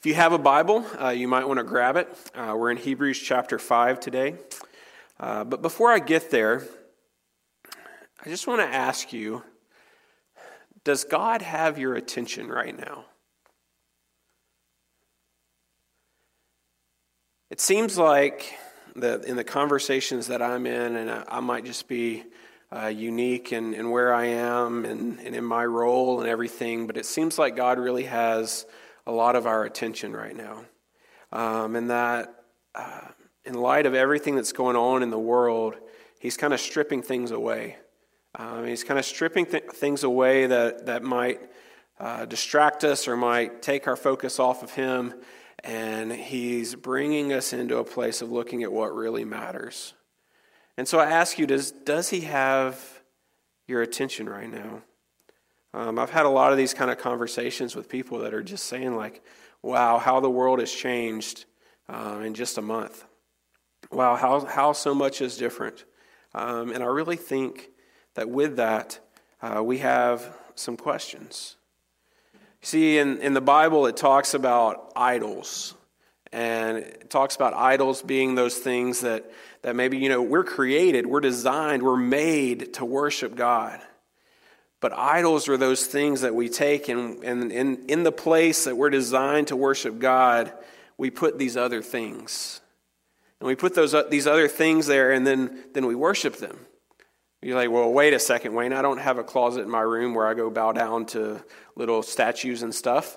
If you have a Bible, uh, you might want to grab it. Uh, we're in Hebrews chapter 5 today. Uh, but before I get there, I just want to ask you Does God have your attention right now? It seems like that in the conversations that I'm in, and I, I might just be uh, unique in, in where I am and, and in my role and everything, but it seems like God really has a lot of our attention right now. Um, and that uh, in light of everything that's going on in the world, he's kind of stripping things away. Um, he's kind of stripping th- things away that, that might uh, distract us or might take our focus off of him. And he's bringing us into a place of looking at what really matters. And so I ask you, does, does he have your attention right now? Um, I've had a lot of these kind of conversations with people that are just saying, like, wow, how the world has changed um, in just a month. Wow, how, how so much is different. Um, and I really think that with that, uh, we have some questions. See, in, in the Bible, it talks about idols. And it talks about idols being those things that, that maybe, you know, we're created, we're designed, we're made to worship God. But idols are those things that we take, and, and in, in the place that we're designed to worship God, we put these other things. And we put those, uh, these other things there, and then, then we worship them. You're like, well, wait a second, Wayne. I don't have a closet in my room where I go bow down to little statues and stuff.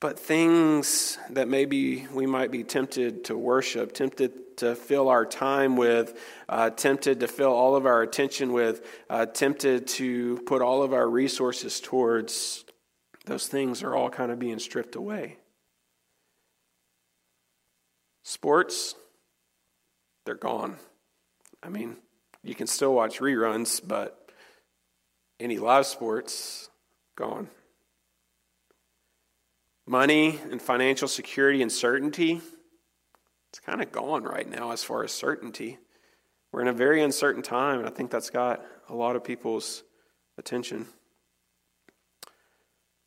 But things that maybe we might be tempted to worship, tempted to fill our time with, uh, tempted to fill all of our attention with, uh, tempted to put all of our resources towards, those things are all kind of being stripped away. Sports, they're gone. I mean, you can still watch reruns, but any live sports, gone. Money and financial security and certainty, it's kind of gone right now as far as certainty. We're in a very uncertain time, and I think that's got a lot of people's attention.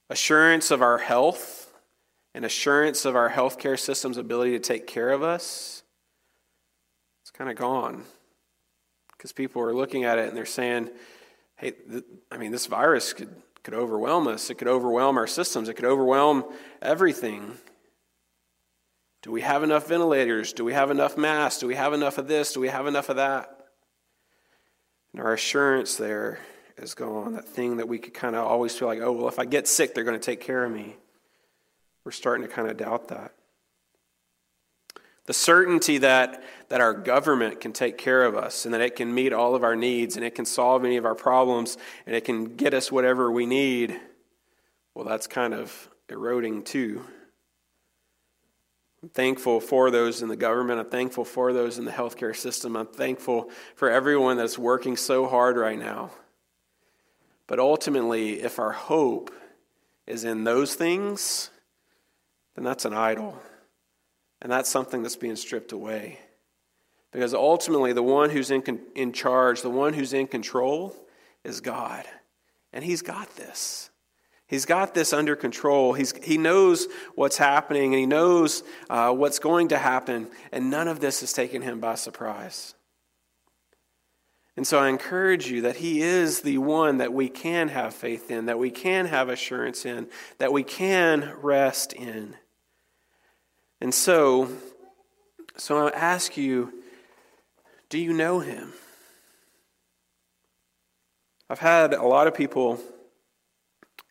Assurance of our health and assurance of our healthcare system's ability to take care of us, it's kind of gone. Because people are looking at it and they're saying, hey, th- I mean, this virus could could overwhelm us. It could overwhelm our systems. It could overwhelm everything. Do we have enough ventilators? Do we have enough masks? Do we have enough of this? Do we have enough of that? And our assurance there is gone. That thing that we could kind of always feel like, oh, well, if I get sick, they're going to take care of me. We're starting to kind of doubt that. The certainty that, that our government can take care of us and that it can meet all of our needs and it can solve any of our problems and it can get us whatever we need, well, that's kind of eroding too. I'm thankful for those in the government. I'm thankful for those in the healthcare system. I'm thankful for everyone that's working so hard right now. But ultimately, if our hope is in those things, then that's an idol. And that's something that's being stripped away. Because ultimately, the one who's in, in charge, the one who's in control, is God. And He's got this. He's got this under control. He's, he knows what's happening and he knows uh, what's going to happen, and none of this has taken him by surprise. And so I encourage you that He is the one that we can have faith in, that we can have assurance in, that we can rest in. And so, so I ask you, do you know him? I've had a lot of people,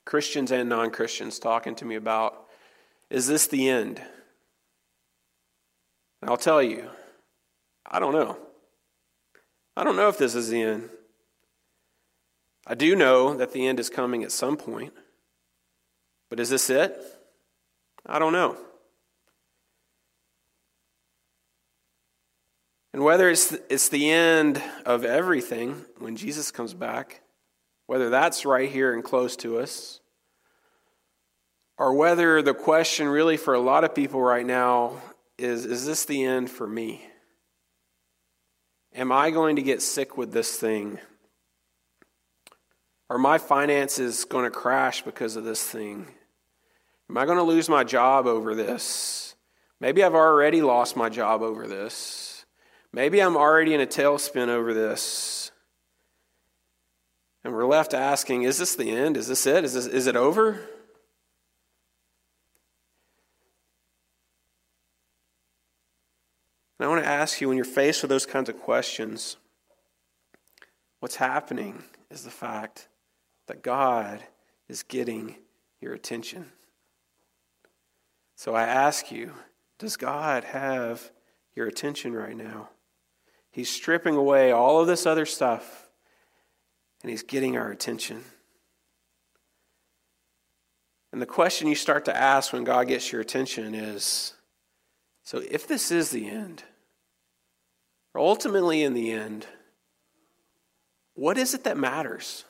Christians and non Christians, talking to me about is this the end? And I'll tell you, I don't know. I don't know if this is the end. I do know that the end is coming at some point. But is this it? I don't know. And whether it's, it's the end of everything when Jesus comes back, whether that's right here and close to us, or whether the question really for a lot of people right now is is this the end for me? Am I going to get sick with this thing? Are my finances going to crash because of this thing? Am I going to lose my job over this? Maybe I've already lost my job over this. Maybe I'm already in a tailspin over this. And we're left asking, is this the end? Is this it? Is, this, is it over? And I want to ask you when you're faced with those kinds of questions, what's happening is the fact that God is getting your attention. So I ask you, does God have your attention right now? He's stripping away all of this other stuff, and He's getting our attention. And the question you start to ask when God gets your attention is so, if this is the end, or ultimately in the end, what is it that matters?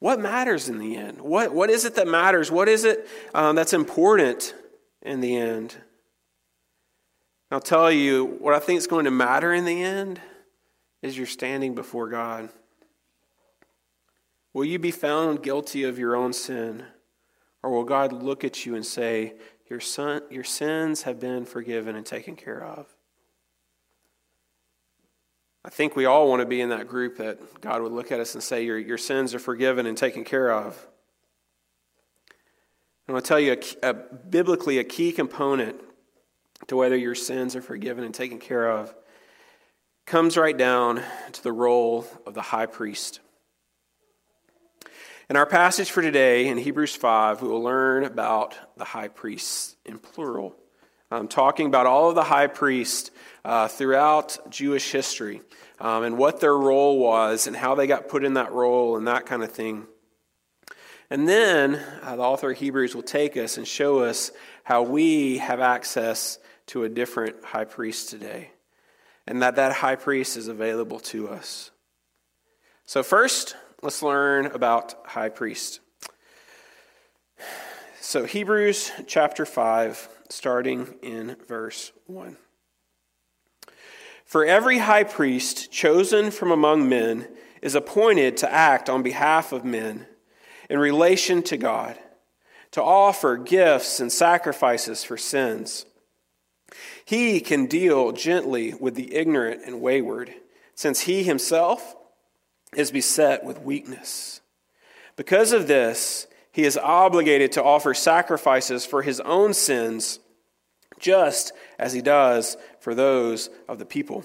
What matters in the end? What, what is it that matters? What is it um, that's important in the end? I'll tell you what I think is going to matter in the end is you're standing before God. Will you be found guilty of your own sin? Or will God look at you and say, Your, son, your sins have been forgiven and taken care of? I think we all want to be in that group that God would look at us and say, Your, your sins are forgiven and taken care of. I want to tell you a, a, biblically a key component to whether your sins are forgiven and taken care of comes right down to the role of the high priest. In our passage for today, in Hebrews 5, we will learn about the high priests in plural. I'm talking about all of the high priests uh, throughout Jewish history um, and what their role was and how they got put in that role and that kind of thing. And then uh, the author of Hebrews will take us and show us how we have access to a different high priest today and that that high priest is available to us. So, first, let's learn about high priest. So, Hebrews chapter 5, starting in verse 1. For every high priest chosen from among men is appointed to act on behalf of men in relation to God, to offer gifts and sacrifices for sins. He can deal gently with the ignorant and wayward, since he himself is beset with weakness. Because of this, he is obligated to offer sacrifices for his own sins just as he does for those of the people.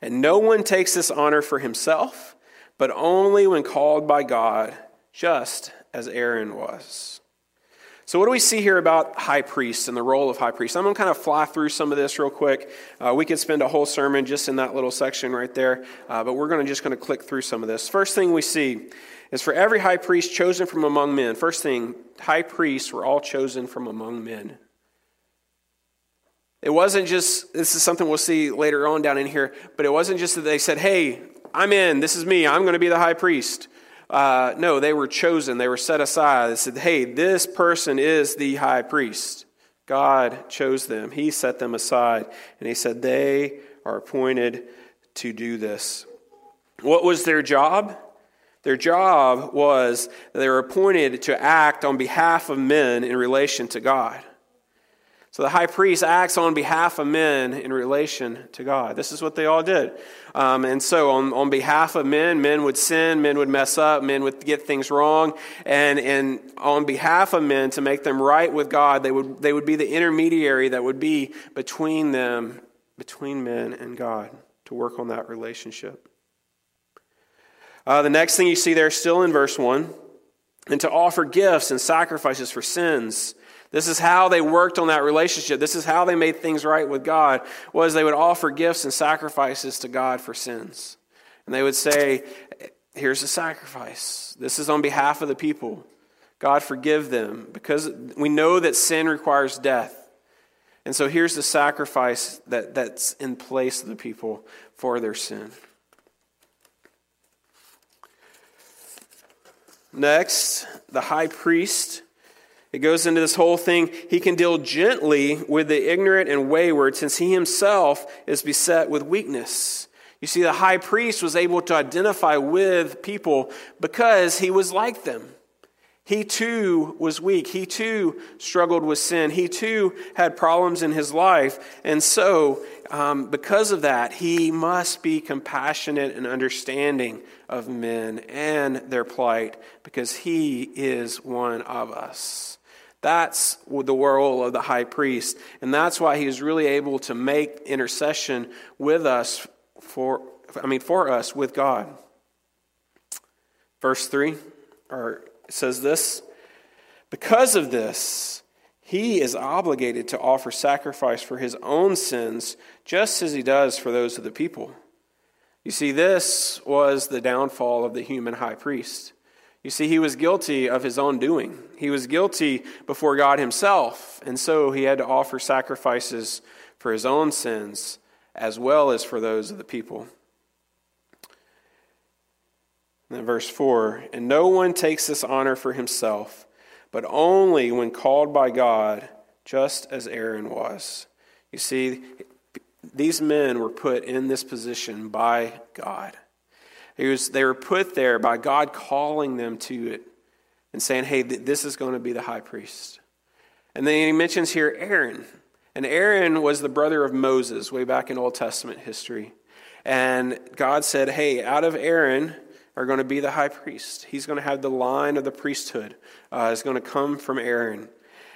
And no one takes this honor for himself, but only when called by God, just as Aaron was. So, what do we see here about high priests and the role of high priests? I'm going to kind of fly through some of this real quick. Uh, we could spend a whole sermon just in that little section right there, uh, but we're going to just going to click through some of this. First thing we see is for every high priest chosen from among men. First thing, high priests were all chosen from among men. It wasn't just, this is something we'll see later on down in here, but it wasn't just that they said, hey, I'm in, this is me, I'm going to be the high priest. Uh, no, they were chosen, they were set aside. They said, hey, this person is the high priest. God chose them, He set them aside, and He said, they are appointed to do this. What was their job? Their job was they were appointed to act on behalf of men in relation to God. So the high priest acts on behalf of men in relation to God. This is what they all did. Um, and so, on, on behalf of men, men would sin, men would mess up, men would get things wrong. And, and on behalf of men, to make them right with God, they would, they would be the intermediary that would be between them, between men and God, to work on that relationship. Uh, the next thing you see there, still in verse 1, and to offer gifts and sacrifices for sins this is how they worked on that relationship. This is how they made things right with God was they would offer gifts and sacrifices to God for sins. And they would say, here's a sacrifice. This is on behalf of the people. God forgive them because we know that sin requires death. And so here's the sacrifice that, that's in place of the people for their sin. Next, the high priest it goes into this whole thing. He can deal gently with the ignorant and wayward since he himself is beset with weakness. You see, the high priest was able to identify with people because he was like them. He too was weak. He too struggled with sin. He too had problems in his life. And so, um, because of that, he must be compassionate and understanding of men and their plight because he is one of us. That's the role of the high priest. And that's why he is really able to make intercession with us for, I mean, for us with God. Verse 3, or says this Because of this, he is obligated to offer sacrifice for his own sins, just as he does for those of the people. You see, this was the downfall of the human high priest. You see, he was guilty of his own doing. He was guilty before God himself, and so he had to offer sacrifices for his own sins as well as for those of the people. And then verse 4 And no one takes this honor for himself, but only when called by God, just as Aaron was. You see, these men were put in this position by God. Was, they were put there by God calling them to it and saying, hey, this is going to be the high priest. And then he mentions here Aaron. And Aaron was the brother of Moses way back in Old Testament history. And God said, hey, out of Aaron are going to be the high priest. He's going to have the line of the priesthood, uh, going to come from Aaron.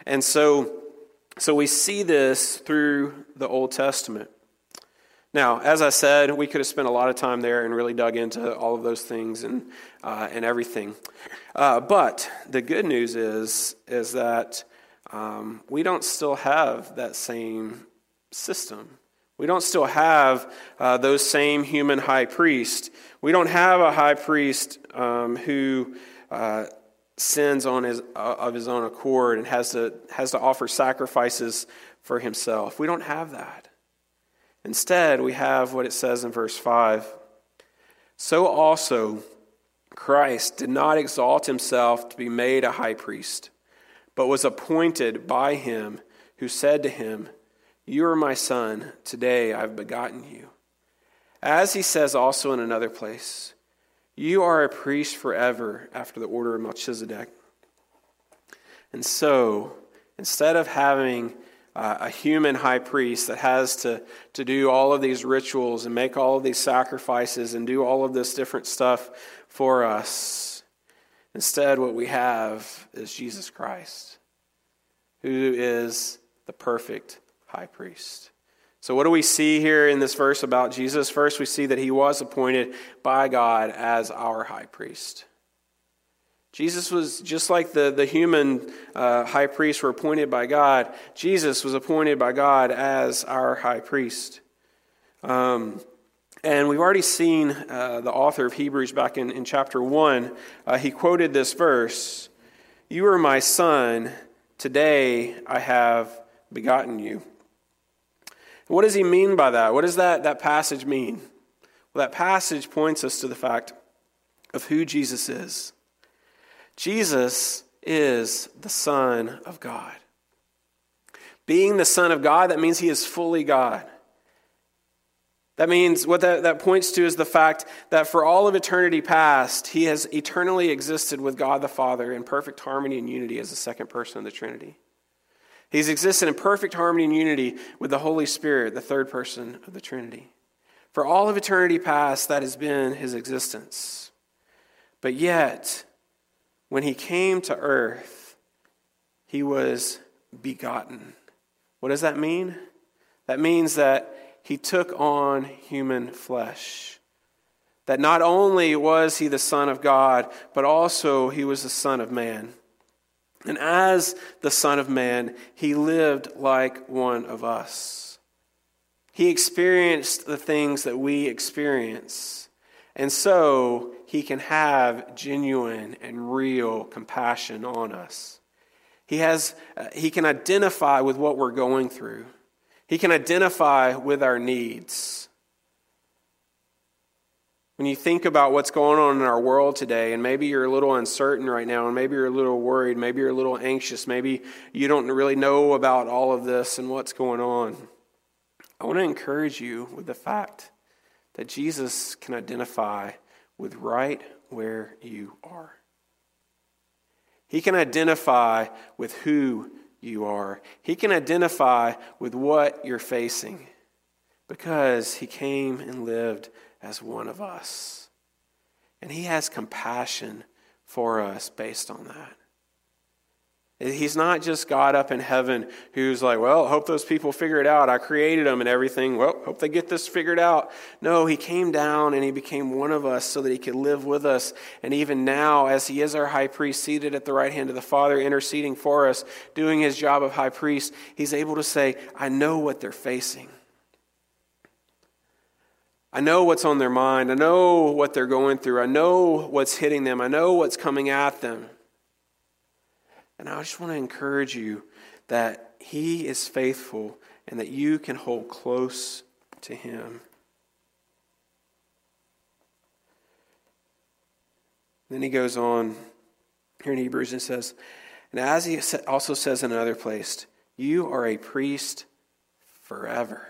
And so, so we see this through the Old Testament. Now, as I said, we could have spent a lot of time there and really dug into all of those things and, uh, and everything. Uh, but the good news is, is that um, we don't still have that same system. We don't still have uh, those same human high priests. We don't have a high priest um, who uh, sins on his, uh, of his own accord and has to, has to offer sacrifices for himself. We don't have that. Instead, we have what it says in verse 5 So also, Christ did not exalt himself to be made a high priest, but was appointed by him who said to him, You are my son, today I have begotten you. As he says also in another place, You are a priest forever after the order of Melchizedek. And so, instead of having uh, a human high priest that has to, to do all of these rituals and make all of these sacrifices and do all of this different stuff for us. Instead, what we have is Jesus Christ, who is the perfect high priest. So, what do we see here in this verse about Jesus? First, we see that he was appointed by God as our high priest. Jesus was just like the, the human uh, high priests were appointed by God, Jesus was appointed by God as our high priest. Um, and we've already seen uh, the author of Hebrews back in, in chapter 1. Uh, he quoted this verse You are my son, today I have begotten you. What does he mean by that? What does that, that passage mean? Well, that passage points us to the fact of who Jesus is. Jesus is the Son of God. Being the Son of God, that means he is fully God. That means what that, that points to is the fact that for all of eternity past, he has eternally existed with God the Father in perfect harmony and unity as the second person of the Trinity. He's existed in perfect harmony and unity with the Holy Spirit, the third person of the Trinity. For all of eternity past, that has been his existence. But yet, when he came to earth, he was begotten. What does that mean? That means that he took on human flesh. That not only was he the Son of God, but also he was the Son of Man. And as the Son of Man, he lived like one of us. He experienced the things that we experience. And so he can have genuine and real compassion on us. He, has, uh, he can identify with what we're going through, he can identify with our needs. When you think about what's going on in our world today, and maybe you're a little uncertain right now, and maybe you're a little worried, maybe you're a little anxious, maybe you don't really know about all of this and what's going on, I want to encourage you with the fact that Jesus can identify with right where you are. He can identify with who you are. He can identify with what you're facing because he came and lived as one of us. And he has compassion for us based on that. He's not just God up in heaven who's like, well, hope those people figure it out. I created them and everything. Well, hope they get this figured out. No, he came down and he became one of us so that he could live with us. And even now, as he is our high priest, seated at the right hand of the Father, interceding for us, doing his job of high priest, he's able to say, I know what they're facing. I know what's on their mind. I know what they're going through. I know what's hitting them. I know what's coming at them. And I just want to encourage you that He is faithful and that you can hold close to Him. Then he goes on here in Hebrews and says, and as he also says in another place, you are a priest forever.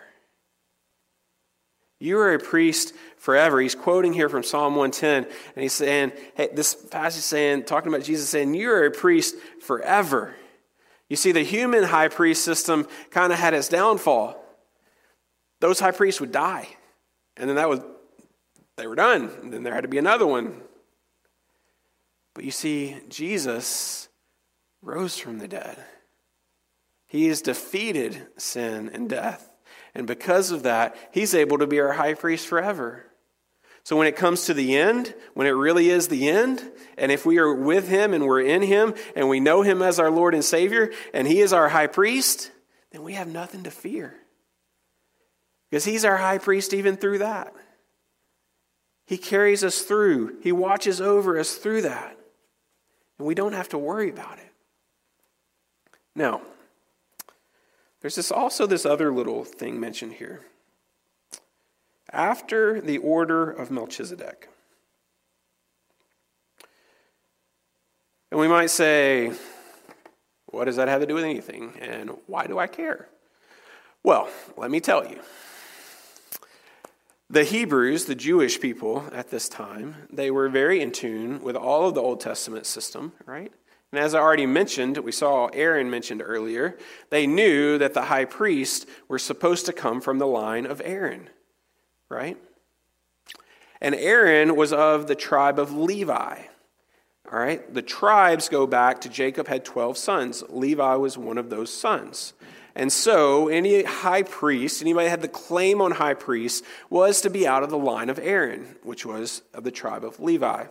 You are a priest forever. He's quoting here from Psalm 110, and he's saying, hey, this passage is saying, talking about Jesus saying, You are a priest forever. You see, the human high priest system kind of had its downfall. Those high priests would die, and then that was, they were done. And then there had to be another one. But you see, Jesus rose from the dead. He has defeated sin and death. And because of that, he's able to be our high priest forever. So when it comes to the end, when it really is the end, and if we are with him and we're in him and we know him as our Lord and Savior and he is our high priest, then we have nothing to fear. Because he's our high priest even through that. He carries us through, he watches over us through that. And we don't have to worry about it. Now, there's this also this other little thing mentioned here. After the order of Melchizedek. And we might say, what does that have to do with anything? And why do I care? Well, let me tell you. The Hebrews, the Jewish people at this time, they were very in tune with all of the Old Testament system, right? And as I already mentioned, we saw Aaron mentioned earlier, they knew that the high priest were supposed to come from the line of Aaron, right? And Aaron was of the tribe of Levi. All right? The tribes go back to Jacob had 12 sons. Levi was one of those sons. And so, any high priest, anybody had the claim on high priest, was to be out of the line of Aaron, which was of the tribe of Levi.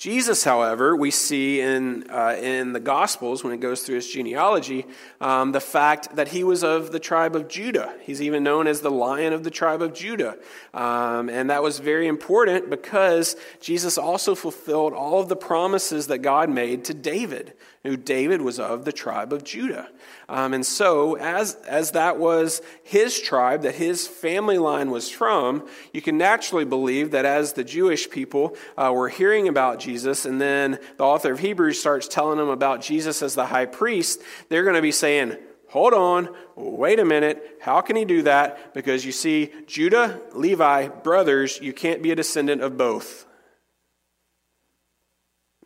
Jesus, however, we see in, uh, in the Gospels, when it goes through his genealogy, um, the fact that he was of the tribe of Judah. He's even known as the lion of the tribe of Judah. Um, and that was very important because Jesus also fulfilled all of the promises that God made to David, who David was of the tribe of Judah. Um, and so, as, as that was his tribe, that his family line was from, you can naturally believe that as the Jewish people uh, were hearing about Jesus, and then the author of Hebrews starts telling them about Jesus as the high priest, they're going to be saying, Hold on, wait a minute. How can he do that? Because you see, Judah, Levi, brothers, you can't be a descendant of both.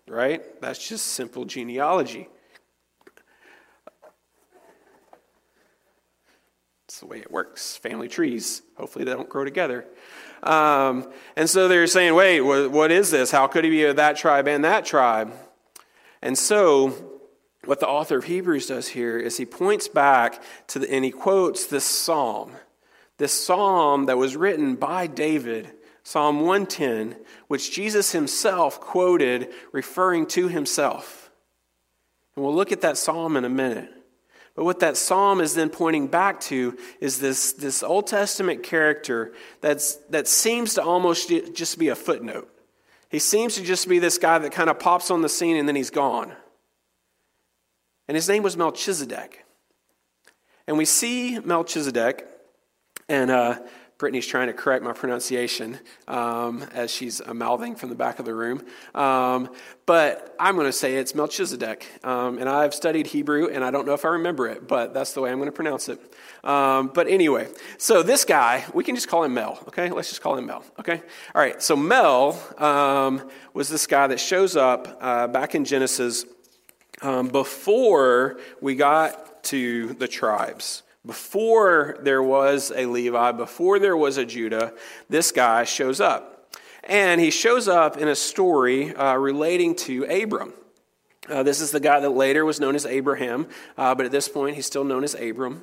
Right? That's just simple genealogy. It's the way it works. Family trees. Hopefully, they don't grow together. Um, and so they're saying, wait, what, what is this? How could he be of that tribe and that tribe? And so, what the author of Hebrews does here is he points back to the, and he quotes this psalm, this psalm that was written by David, Psalm 110, which Jesus himself quoted referring to himself. And we'll look at that psalm in a minute. But what that psalm is then pointing back to is this, this Old Testament character that's, that seems to almost just be a footnote. He seems to just be this guy that kind of pops on the scene and then he's gone. And his name was Melchizedek. And we see Melchizedek, and uh, Brittany's trying to correct my pronunciation um, as she's uh, mouthing from the back of the room. Um, but I'm going to say it's Melchizedek. Um, and I've studied Hebrew, and I don't know if I remember it, but that's the way I'm going to pronounce it. Um, but anyway, so this guy, we can just call him Mel, okay? Let's just call him Mel, okay? All right, so Mel um, was this guy that shows up uh, back in Genesis um, before we got to the tribes. Before there was a Levi, before there was a Judah, this guy shows up. And he shows up in a story uh, relating to Abram. Uh, this is the guy that later was known as Abraham, uh, but at this point he's still known as Abram.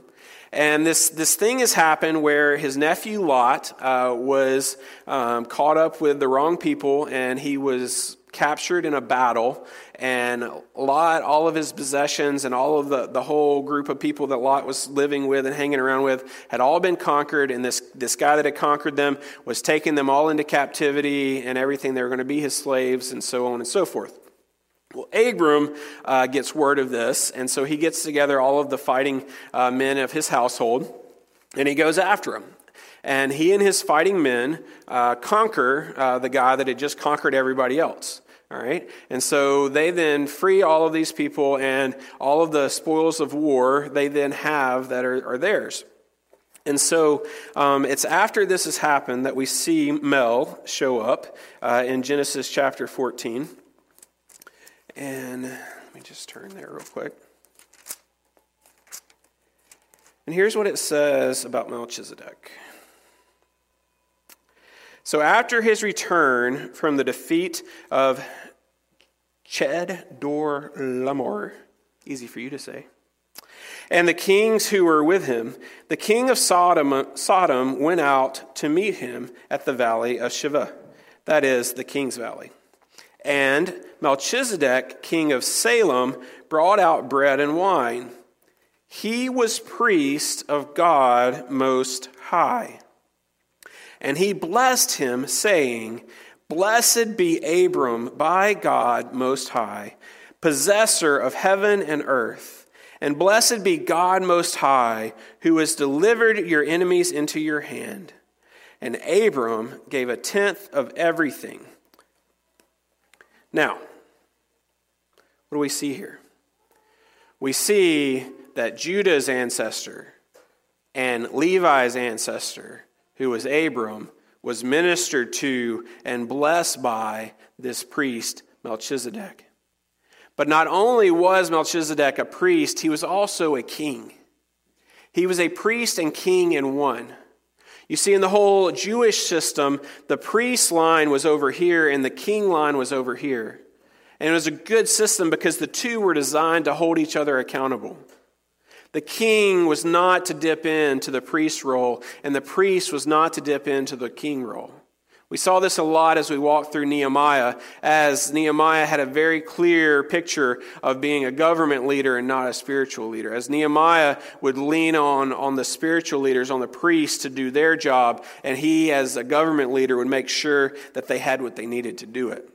And this, this thing has happened where his nephew Lot uh, was um, caught up with the wrong people and he was captured in a battle. And Lot, all of his possessions and all of the, the whole group of people that Lot was living with and hanging around with had all been conquered. And this, this guy that had conquered them was taking them all into captivity and everything. They were going to be his slaves and so on and so forth. Well, Abram uh, gets word of this, and so he gets together all of the fighting uh, men of his household, and he goes after him. And he and his fighting men uh, conquer uh, the guy that had just conquered everybody else. All right? And so they then free all of these people, and all of the spoils of war they then have that are, are theirs. And so um, it's after this has happened that we see Mel show up uh, in Genesis chapter 14. And let me just turn there real quick. And here's what it says about Melchizedek. So, after his return from the defeat of Chedorlaomer, easy for you to say, and the kings who were with him, the king of Sodom, Sodom went out to meet him at the valley of Shaveh, that is, the king's valley. And Melchizedek, king of Salem, brought out bread and wine. He was priest of God Most High. And he blessed him, saying, Blessed be Abram by God Most High, possessor of heaven and earth. And blessed be God Most High, who has delivered your enemies into your hand. And Abram gave a tenth of everything. Now, what do we see here? We see that Judah's ancestor and Levi's ancestor, who was Abram, was ministered to and blessed by this priest, Melchizedek. But not only was Melchizedek a priest, he was also a king. He was a priest and king in one. You see, in the whole Jewish system, the priest line was over here and the king line was over here. And it was a good system because the two were designed to hold each other accountable. The king was not to dip into the priest role, and the priest was not to dip into the king role. We saw this a lot as we walked through Nehemiah, as Nehemiah had a very clear picture of being a government leader and not a spiritual leader. As Nehemiah would lean on, on the spiritual leaders, on the priests to do their job, and he, as a government leader, would make sure that they had what they needed to do it.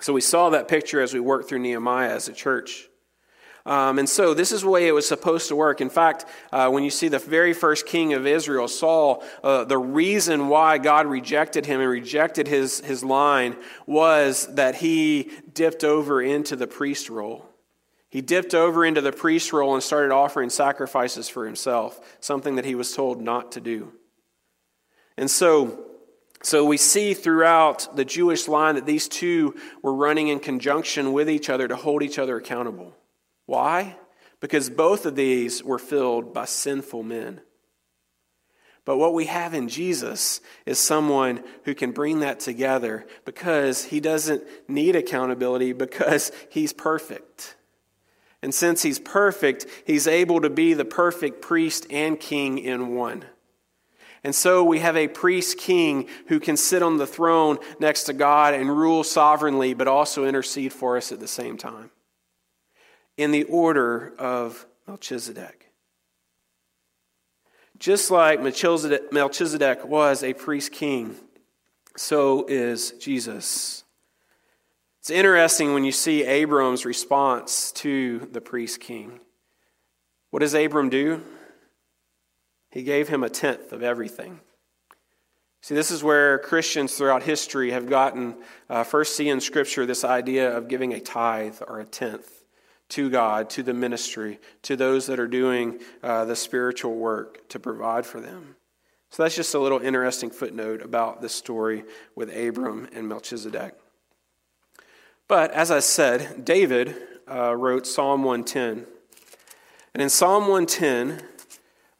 So we saw that picture as we worked through Nehemiah as a church. Um, and so this is the way it was supposed to work. In fact, uh, when you see the very first king of Israel, Saul, uh, the reason why God rejected him and rejected his, his line was that he dipped over into the priest role. He dipped over into the priest role and started offering sacrifices for himself, something that he was told not to do. And so, so we see throughout the Jewish line that these two were running in conjunction with each other to hold each other accountable. Why? Because both of these were filled by sinful men. But what we have in Jesus is someone who can bring that together because he doesn't need accountability because he's perfect. And since he's perfect, he's able to be the perfect priest and king in one. And so we have a priest king who can sit on the throne next to God and rule sovereignly, but also intercede for us at the same time in the order of Melchizedek. Just like Melchizedek was a priest king, so is Jesus. It's interesting when you see Abram's response to the priest king. What does Abram do? He gave him a tenth of everything. See, this is where Christians throughout history have gotten, uh, first see in Scripture this idea of giving a tithe or a tenth to God, to the ministry, to those that are doing uh, the spiritual work to provide for them. So that's just a little interesting footnote about this story with Abram and Melchizedek. But as I said, David uh, wrote Psalm 110. And in Psalm 110,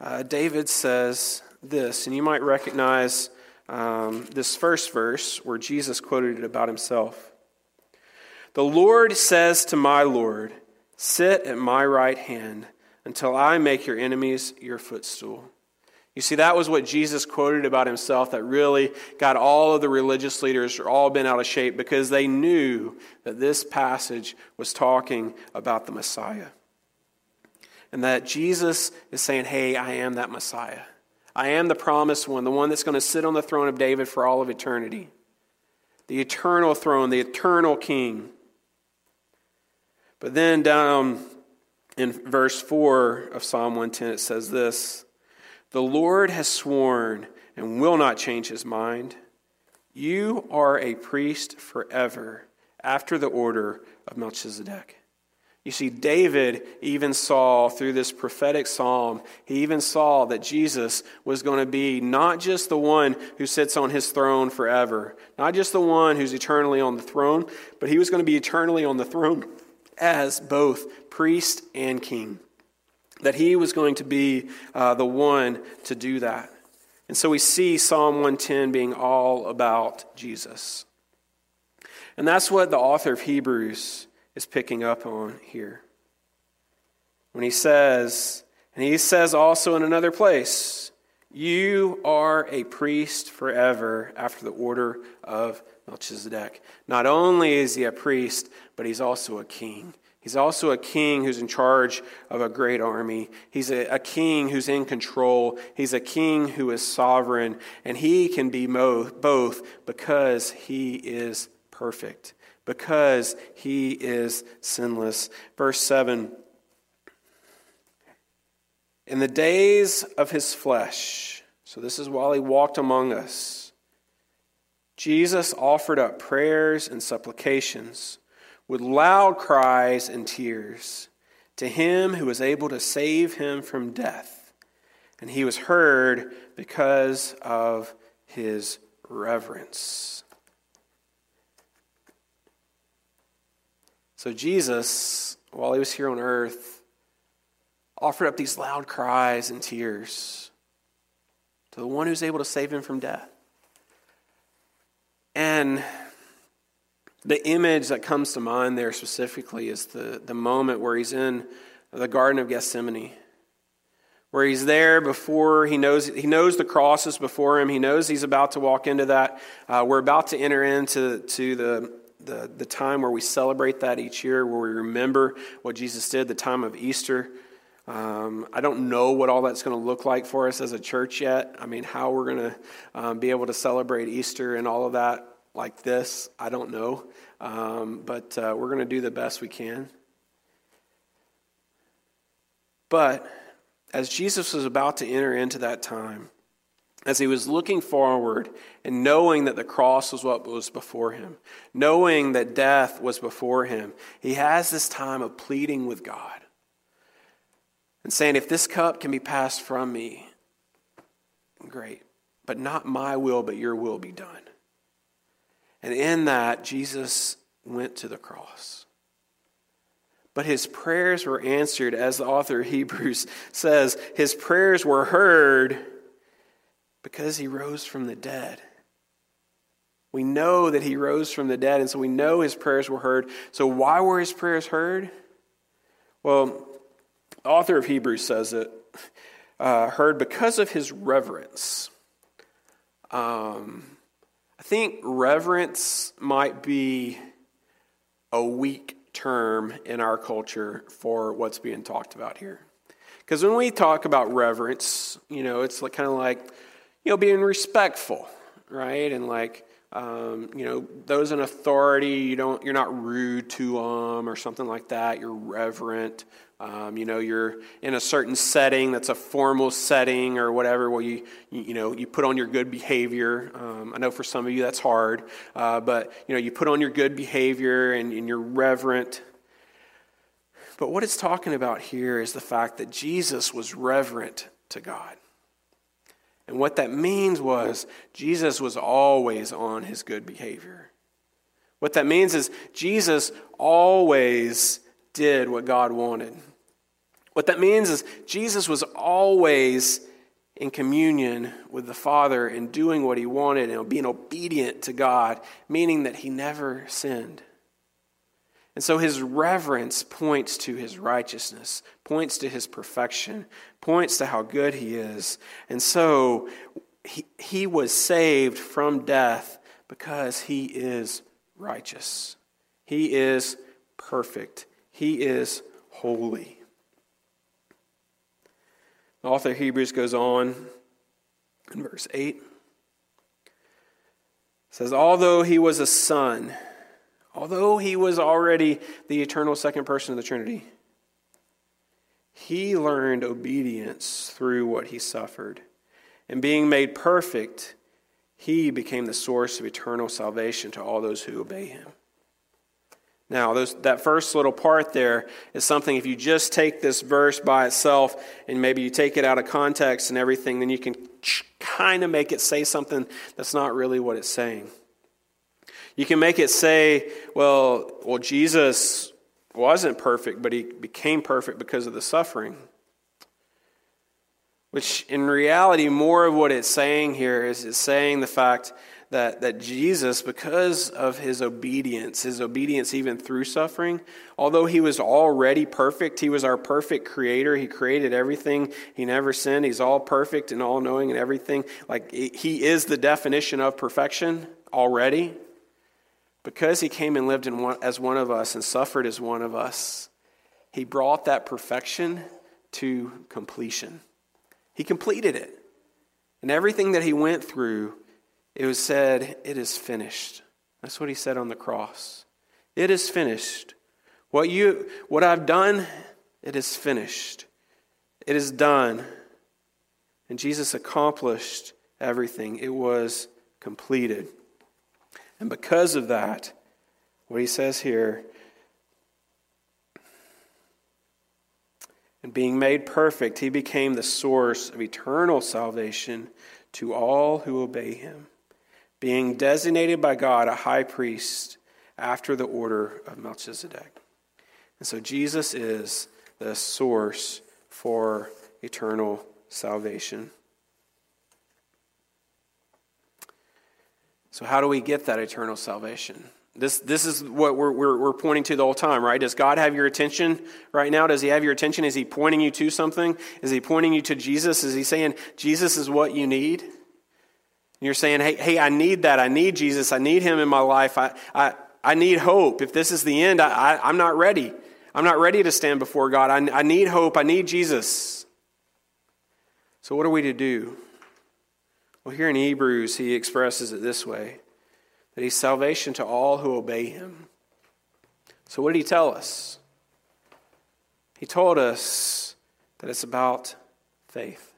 uh, David says this, and you might recognize um, this first verse where Jesus quoted it about himself. The Lord says to my Lord, Sit at my right hand until I make your enemies your footstool. You see, that was what Jesus quoted about himself that really got all of the religious leaders all bent out of shape because they knew that this passage was talking about the Messiah. And that Jesus is saying, Hey, I am that Messiah. I am the promised one, the one that's going to sit on the throne of David for all of eternity. The eternal throne, the eternal king. But then down in verse 4 of Psalm 110, it says this The Lord has sworn and will not change his mind. You are a priest forever after the order of Melchizedek. You see, David even saw through this prophetic psalm, he even saw that Jesus was going to be not just the one who sits on his throne forever, not just the one who's eternally on the throne, but he was going to be eternally on the throne as both priest and king. That he was going to be uh, the one to do that. And so we see Psalm 110 being all about Jesus. And that's what the author of Hebrews is picking up on here. When he says, and he says also in another place, you are a priest forever after the order of Melchizedek. Not only is he a priest, but he's also a king. He's also a king who's in charge of a great army. He's a, a, king who's in control. He's a king who is sovereign. And he can be both because he is perfect because he is sinless. Verse 7 In the days of his flesh, so this is while he walked among us, Jesus offered up prayers and supplications with loud cries and tears to him who was able to save him from death. And he was heard because of his reverence. So Jesus, while he was here on earth, offered up these loud cries and tears to the one who's able to save him from death. And the image that comes to mind there specifically is the, the moment where he's in the Garden of Gethsemane, where he's there before he knows he knows the cross is before him. He knows he's about to walk into that. Uh, we're about to enter into to the the, the time where we celebrate that each year, where we remember what Jesus did, the time of Easter. Um, I don't know what all that's going to look like for us as a church yet. I mean, how we're going to um, be able to celebrate Easter and all of that like this, I don't know. Um, but uh, we're going to do the best we can. But as Jesus was about to enter into that time, as he was looking forward and knowing that the cross was what was before him, knowing that death was before him, he has this time of pleading with God and saying, If this cup can be passed from me, great, but not my will, but your will be done. And in that, Jesus went to the cross. But his prayers were answered, as the author of Hebrews says, his prayers were heard because he rose from the dead. We know that he rose from the dead, and so we know his prayers were heard. So, why were his prayers heard? Well, the author of Hebrews says it uh, heard because of his reverence. Um, I think reverence might be a weak term in our culture for what's being talked about here. Because when we talk about reverence, you know, it's like, kind of like you know, being respectful, right? And like, um, you know, those in authority, you don't, you're not rude to them or something like that. You're reverent. Um, you know, you're in a certain setting that's a formal setting or whatever, where you, you, you know, you put on your good behavior. Um, I know for some of you that's hard, uh, but you know, you put on your good behavior and, and you're reverent. But what it's talking about here is the fact that Jesus was reverent to God. And what that means was Jesus was always on his good behavior. What that means is Jesus always did what God wanted. What that means is Jesus was always in communion with the Father and doing what he wanted and being obedient to God, meaning that he never sinned. And so his reverence points to his righteousness, points to his perfection, points to how good he is. And so he, he was saved from death because he is righteous. He is perfect. He is holy. The author of Hebrews goes on in verse 8. says, Although he was a son, although he was already the eternal second person of the Trinity, he learned obedience through what he suffered. And being made perfect, he became the source of eternal salvation to all those who obey him. Now, those, that first little part there is something, if you just take this verse by itself and maybe you take it out of context and everything, then you can kind of make it say something that's not really what it's saying. You can make it say, well, well, Jesus wasn't perfect, but he became perfect because of the suffering. Which, in reality, more of what it's saying here is it's saying the fact that, that Jesus, because of his obedience, his obedience even through suffering, although he was already perfect, he was our perfect creator. He created everything. He never sinned. He's all perfect and all knowing and everything. Like, he is the definition of perfection already. Because he came and lived in one, as one of us and suffered as one of us, he brought that perfection to completion. He completed it. And everything that he went through, it was said, It is finished. That's what he said on the cross. It is finished. What, you, what I've done, it is finished. It is done. And Jesus accomplished everything, it was completed. And because of that, what he says here, and being made perfect, he became the source of eternal salvation to all who obey him, being designated by God a high priest after the order of Melchizedek. And so Jesus is the source for eternal salvation. So, how do we get that eternal salvation? This, this is what we're, we're, we're, pointing to the whole time, right? Does God have your attention right now? Does He have your attention? Is He pointing you to something? Is He pointing you to Jesus? Is He saying, Jesus is what you need? You're saying, hey, hey, I need that. I need Jesus. I need Him in my life. I, I, I need hope. If this is the end, I, I, I'm not ready. I'm not ready to stand before God. I, I need hope. I need Jesus. So, what are we to do? Well, here in Hebrews, he expresses it this way that he's salvation to all who obey him. So, what did he tell us? He told us that it's about faith,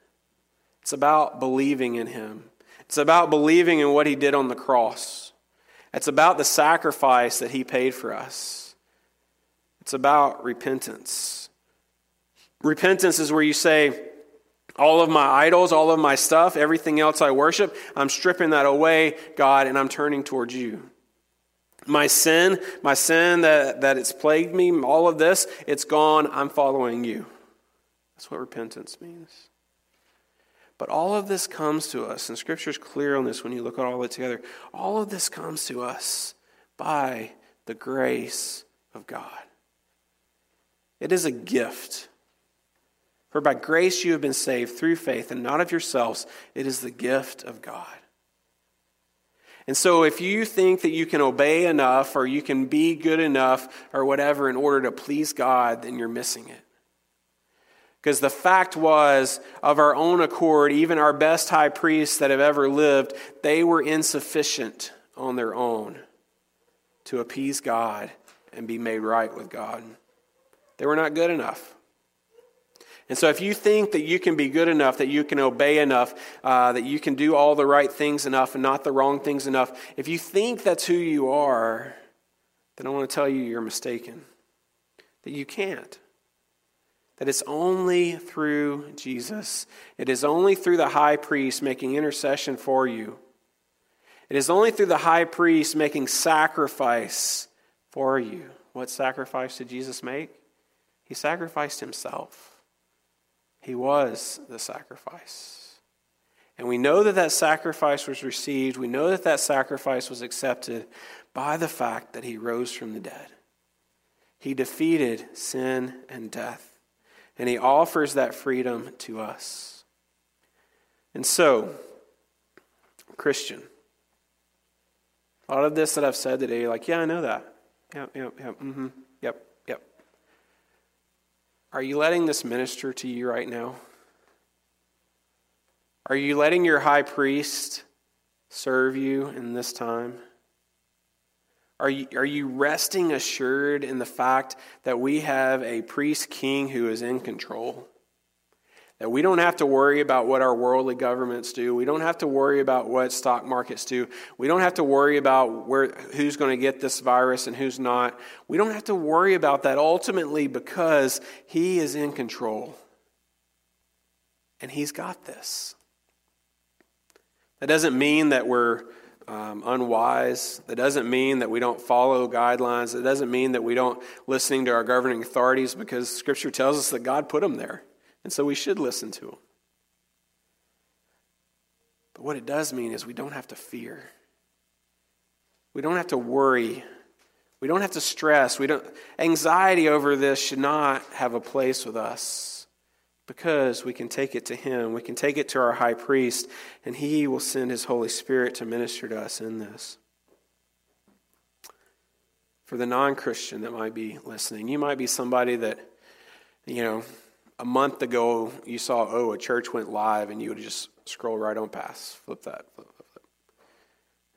it's about believing in him, it's about believing in what he did on the cross, it's about the sacrifice that he paid for us, it's about repentance. Repentance is where you say, all of my idols, all of my stuff, everything else I worship, I'm stripping that away, God, and I'm turning towards you. My sin, my sin that, that it's plagued me, all of this, it's gone. I'm following you. That's what repentance means. But all of this comes to us, and Scripture is clear on this when you look at all of it together. All of this comes to us by the grace of God. It is a gift. For by grace you have been saved through faith, and not of yourselves. It is the gift of God. And so, if you think that you can obey enough or you can be good enough or whatever in order to please God, then you're missing it. Because the fact was, of our own accord, even our best high priests that have ever lived, they were insufficient on their own to appease God and be made right with God. They were not good enough. And so, if you think that you can be good enough, that you can obey enough, uh, that you can do all the right things enough and not the wrong things enough, if you think that's who you are, then I want to tell you you're mistaken. That you can't. That it's only through Jesus, it is only through the high priest making intercession for you. It is only through the high priest making sacrifice for you. What sacrifice did Jesus make? He sacrificed himself. He was the sacrifice. And we know that that sacrifice was received. We know that that sacrifice was accepted by the fact that he rose from the dead. He defeated sin and death, and he offers that freedom to us. And so, Christian, a lot of this that I've said today, like, yeah, I know that. Yep, yep, yep, mm-hmm, yep, yep. Are you letting this minister to you right now? Are you letting your high priest serve you in this time? Are you, are you resting assured in the fact that we have a priest king who is in control? That we don't have to worry about what our worldly governments do. We don't have to worry about what stock markets do. We don't have to worry about where, who's going to get this virus and who's not. We don't have to worry about that ultimately because He is in control. And He's got this. That doesn't mean that we're um, unwise. That doesn't mean that we don't follow guidelines. It doesn't mean that we don't listening to our governing authorities because Scripture tells us that God put them there, and so we should listen to them. But what it does mean is we don't have to fear. We don't have to worry. We don't have to stress. We don't anxiety over this should not have a place with us because we can take it to Him. We can take it to our high priest, and He will send His Holy Spirit to minister to us in this. For the non Christian that might be listening, you might be somebody that, you know, a month ago you saw, oh, a church went live, and you would just scroll right on past. Flip that. Flip, flip, flip.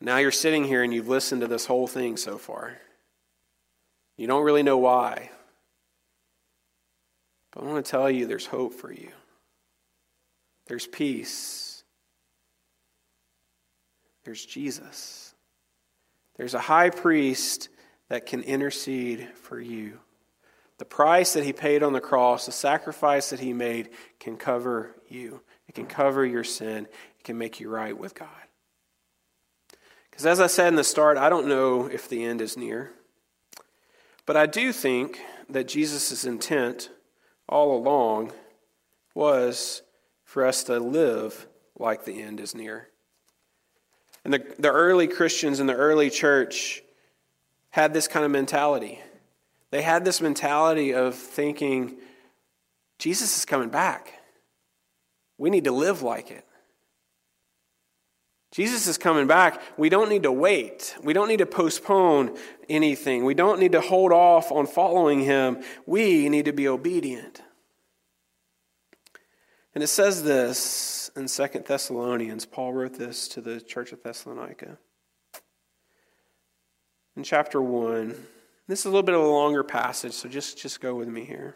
Now you're sitting here and you've listened to this whole thing so far. You don't really know why. But I want to tell you there's hope for you. There's peace. There's Jesus. There's a high priest that can intercede for you. The price that he paid on the cross, the sacrifice that he made, can cover you. It can cover your sin. It can make you right with God. Because as I said in the start, I don't know if the end is near. But I do think that Jesus' intent all along was for us to live like the end is near. And the, the early Christians in the early church had this kind of mentality. They had this mentality of thinking, Jesus is coming back. We need to live like it. Jesus is coming back. We don't need to wait. We don't need to postpone anything. We don't need to hold off on following him. We need to be obedient. And it says this in Second Thessalonians. Paul wrote this to the church of Thessalonica. In chapter 1, this is a little bit of a longer passage, so just, just go with me here.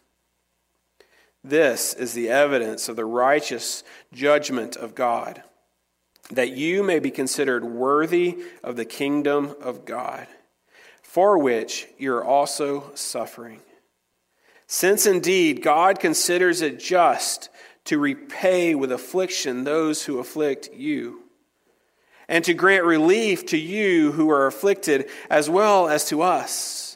this is the evidence of the righteous judgment of God, that you may be considered worthy of the kingdom of God, for which you are also suffering. Since indeed God considers it just to repay with affliction those who afflict you, and to grant relief to you who are afflicted, as well as to us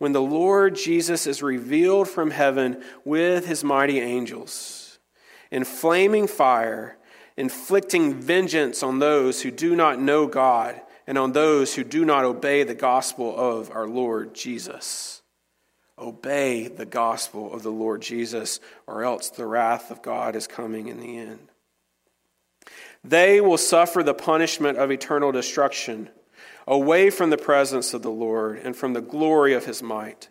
when the Lord Jesus is revealed from heaven with his mighty angels in flaming fire, inflicting vengeance on those who do not know God and on those who do not obey the gospel of our Lord Jesus. Obey the gospel of the Lord Jesus, or else the wrath of God is coming in the end. They will suffer the punishment of eternal destruction away from the presence of the Lord and from the glory of his might.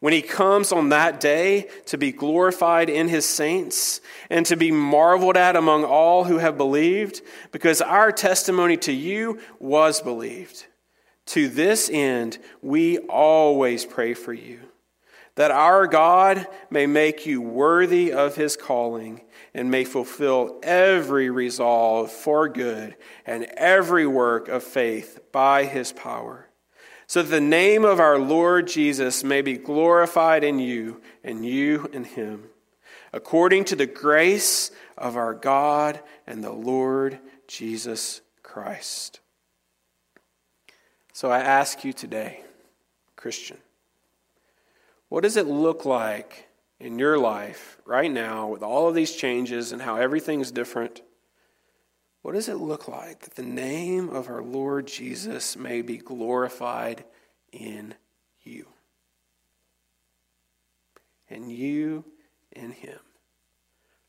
When he comes on that day to be glorified in his saints and to be marveled at among all who have believed, because our testimony to you was believed. To this end, we always pray for you that our God may make you worthy of his calling and may fulfill every resolve for good and every work of faith by his power, so that the name of our Lord Jesus may be glorified in you and you in him, according to the grace of our God and the Lord Jesus Christ. So I ask you today, Christian, what does it look like in your life right now with all of these changes and how everything's different? What does it look like that the name of our Lord Jesus may be glorified in you? And you in Him,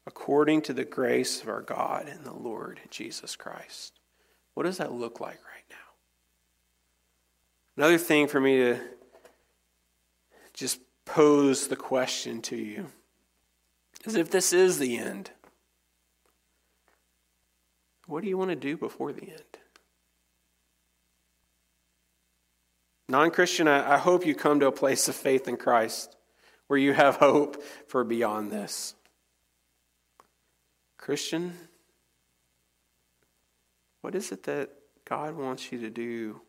according to the grace of our God and the Lord Jesus Christ. What does that look like right now? Another thing for me to just pose the question to you as if this is the end. What do you want to do before the end? Non Christian, I, hope you come to a place of faith in Christ where you have hope for beyond this. Christian, what is it that God wants you to do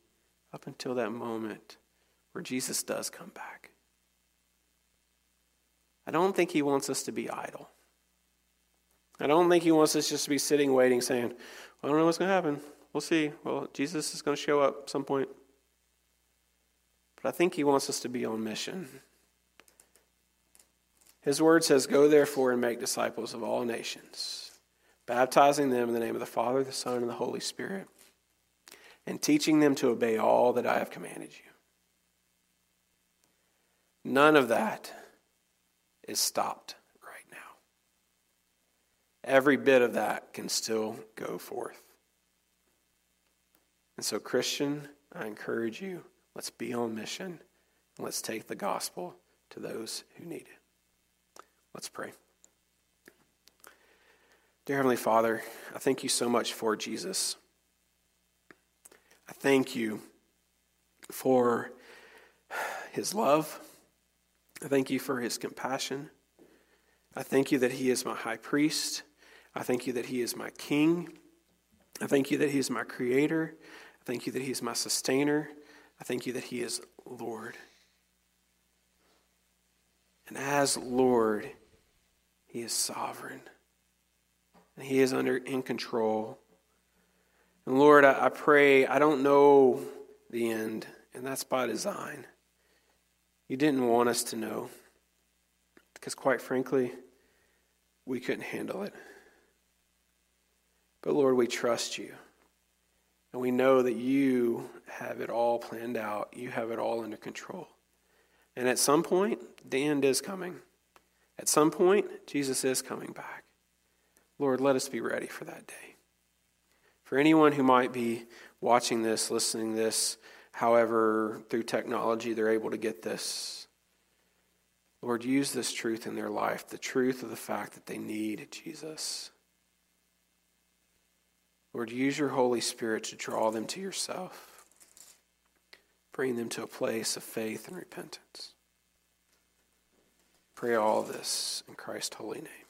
up until that moment where Jesus does come back? I don't think he wants us to be idle. I don't think he wants us just to be sitting waiting saying, well, I don't know what's going to happen. We'll see. Well, Jesus is going to show up some point. But I think he wants us to be on mission. His word says, Go therefore and make disciples of all nations, baptizing them in the name of the Father, the Son, and the Holy Spirit, and teaching them to obey all that I have commanded you. None of that is stopped right now. Every bit of that can still go forth. And so, Christian, I encourage you let's be on mission and let's take the gospel to those who need it. Let's pray. Dear Heavenly Father, I thank you so much for Jesus. I thank you for his love. I thank you for his compassion. I thank you that he is my high priest. I thank you that he is my king. I thank you that he is my creator. I thank you that he is my sustainer. I thank you that he is Lord. And as Lord, he is sovereign. And he is under in control. And Lord, I, I pray, I don't know the end, and that's by design. You didn't want us to know. Because, quite frankly, we couldn't handle it. But, Lord, we trust you. And we know that you have it all planned out, you have it all under control. And at some point, the end is coming. At some point, Jesus is coming back. Lord, let us be ready for that day. For anyone who might be watching this, listening this, however, through technology, they're able to get this. Lord, use this truth in their life the truth of the fact that they need Jesus. Lord, use your Holy Spirit to draw them to yourself, bring them to a place of faith and repentance. Pray all this in Christ's holy name.